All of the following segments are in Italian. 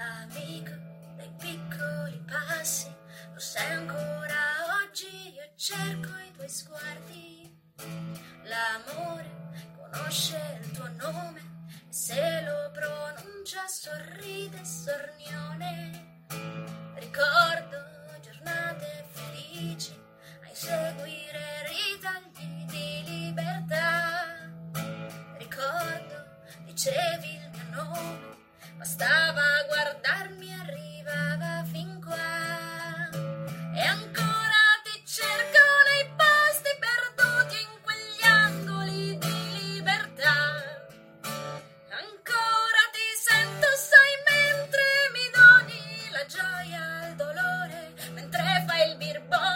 amico dei piccoli passi, lo sai ancora oggi, io cerco i tuoi sguardi. L'amore conosce il tuo nome e se lo pronuncia sorride sornione. Ricordo giornate felici a inseguire ritagli di libertà. Ricordo, dicevi il mio nome, Bastava guardarmi arrivava fin qua. E ancora ti cerco nei posti perduti in quegli angoli di libertà. Ancora ti sento, sai, mentre mi doni la gioia al dolore, mentre fai il birbo.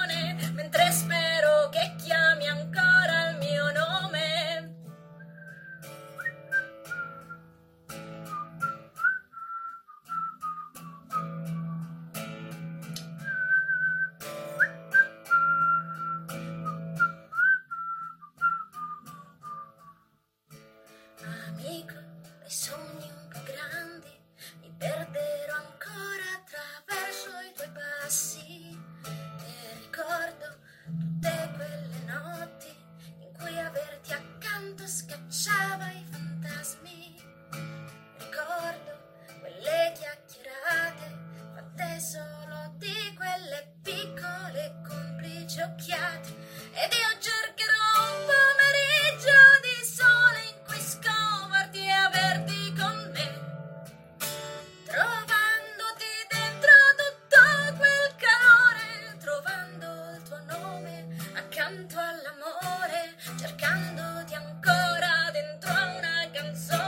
negro, dai sogni un po' grandi, mi perderò ancora attraverso i tuoi passi. E ricordo tutte quelle notti in cui averti accanto scacciava i fantasmi. Ricordo quelle chiacchierate fatte solo di quelle piccole complici occhiate. accanto all'amore, cercando di ancora dentro a una canzone.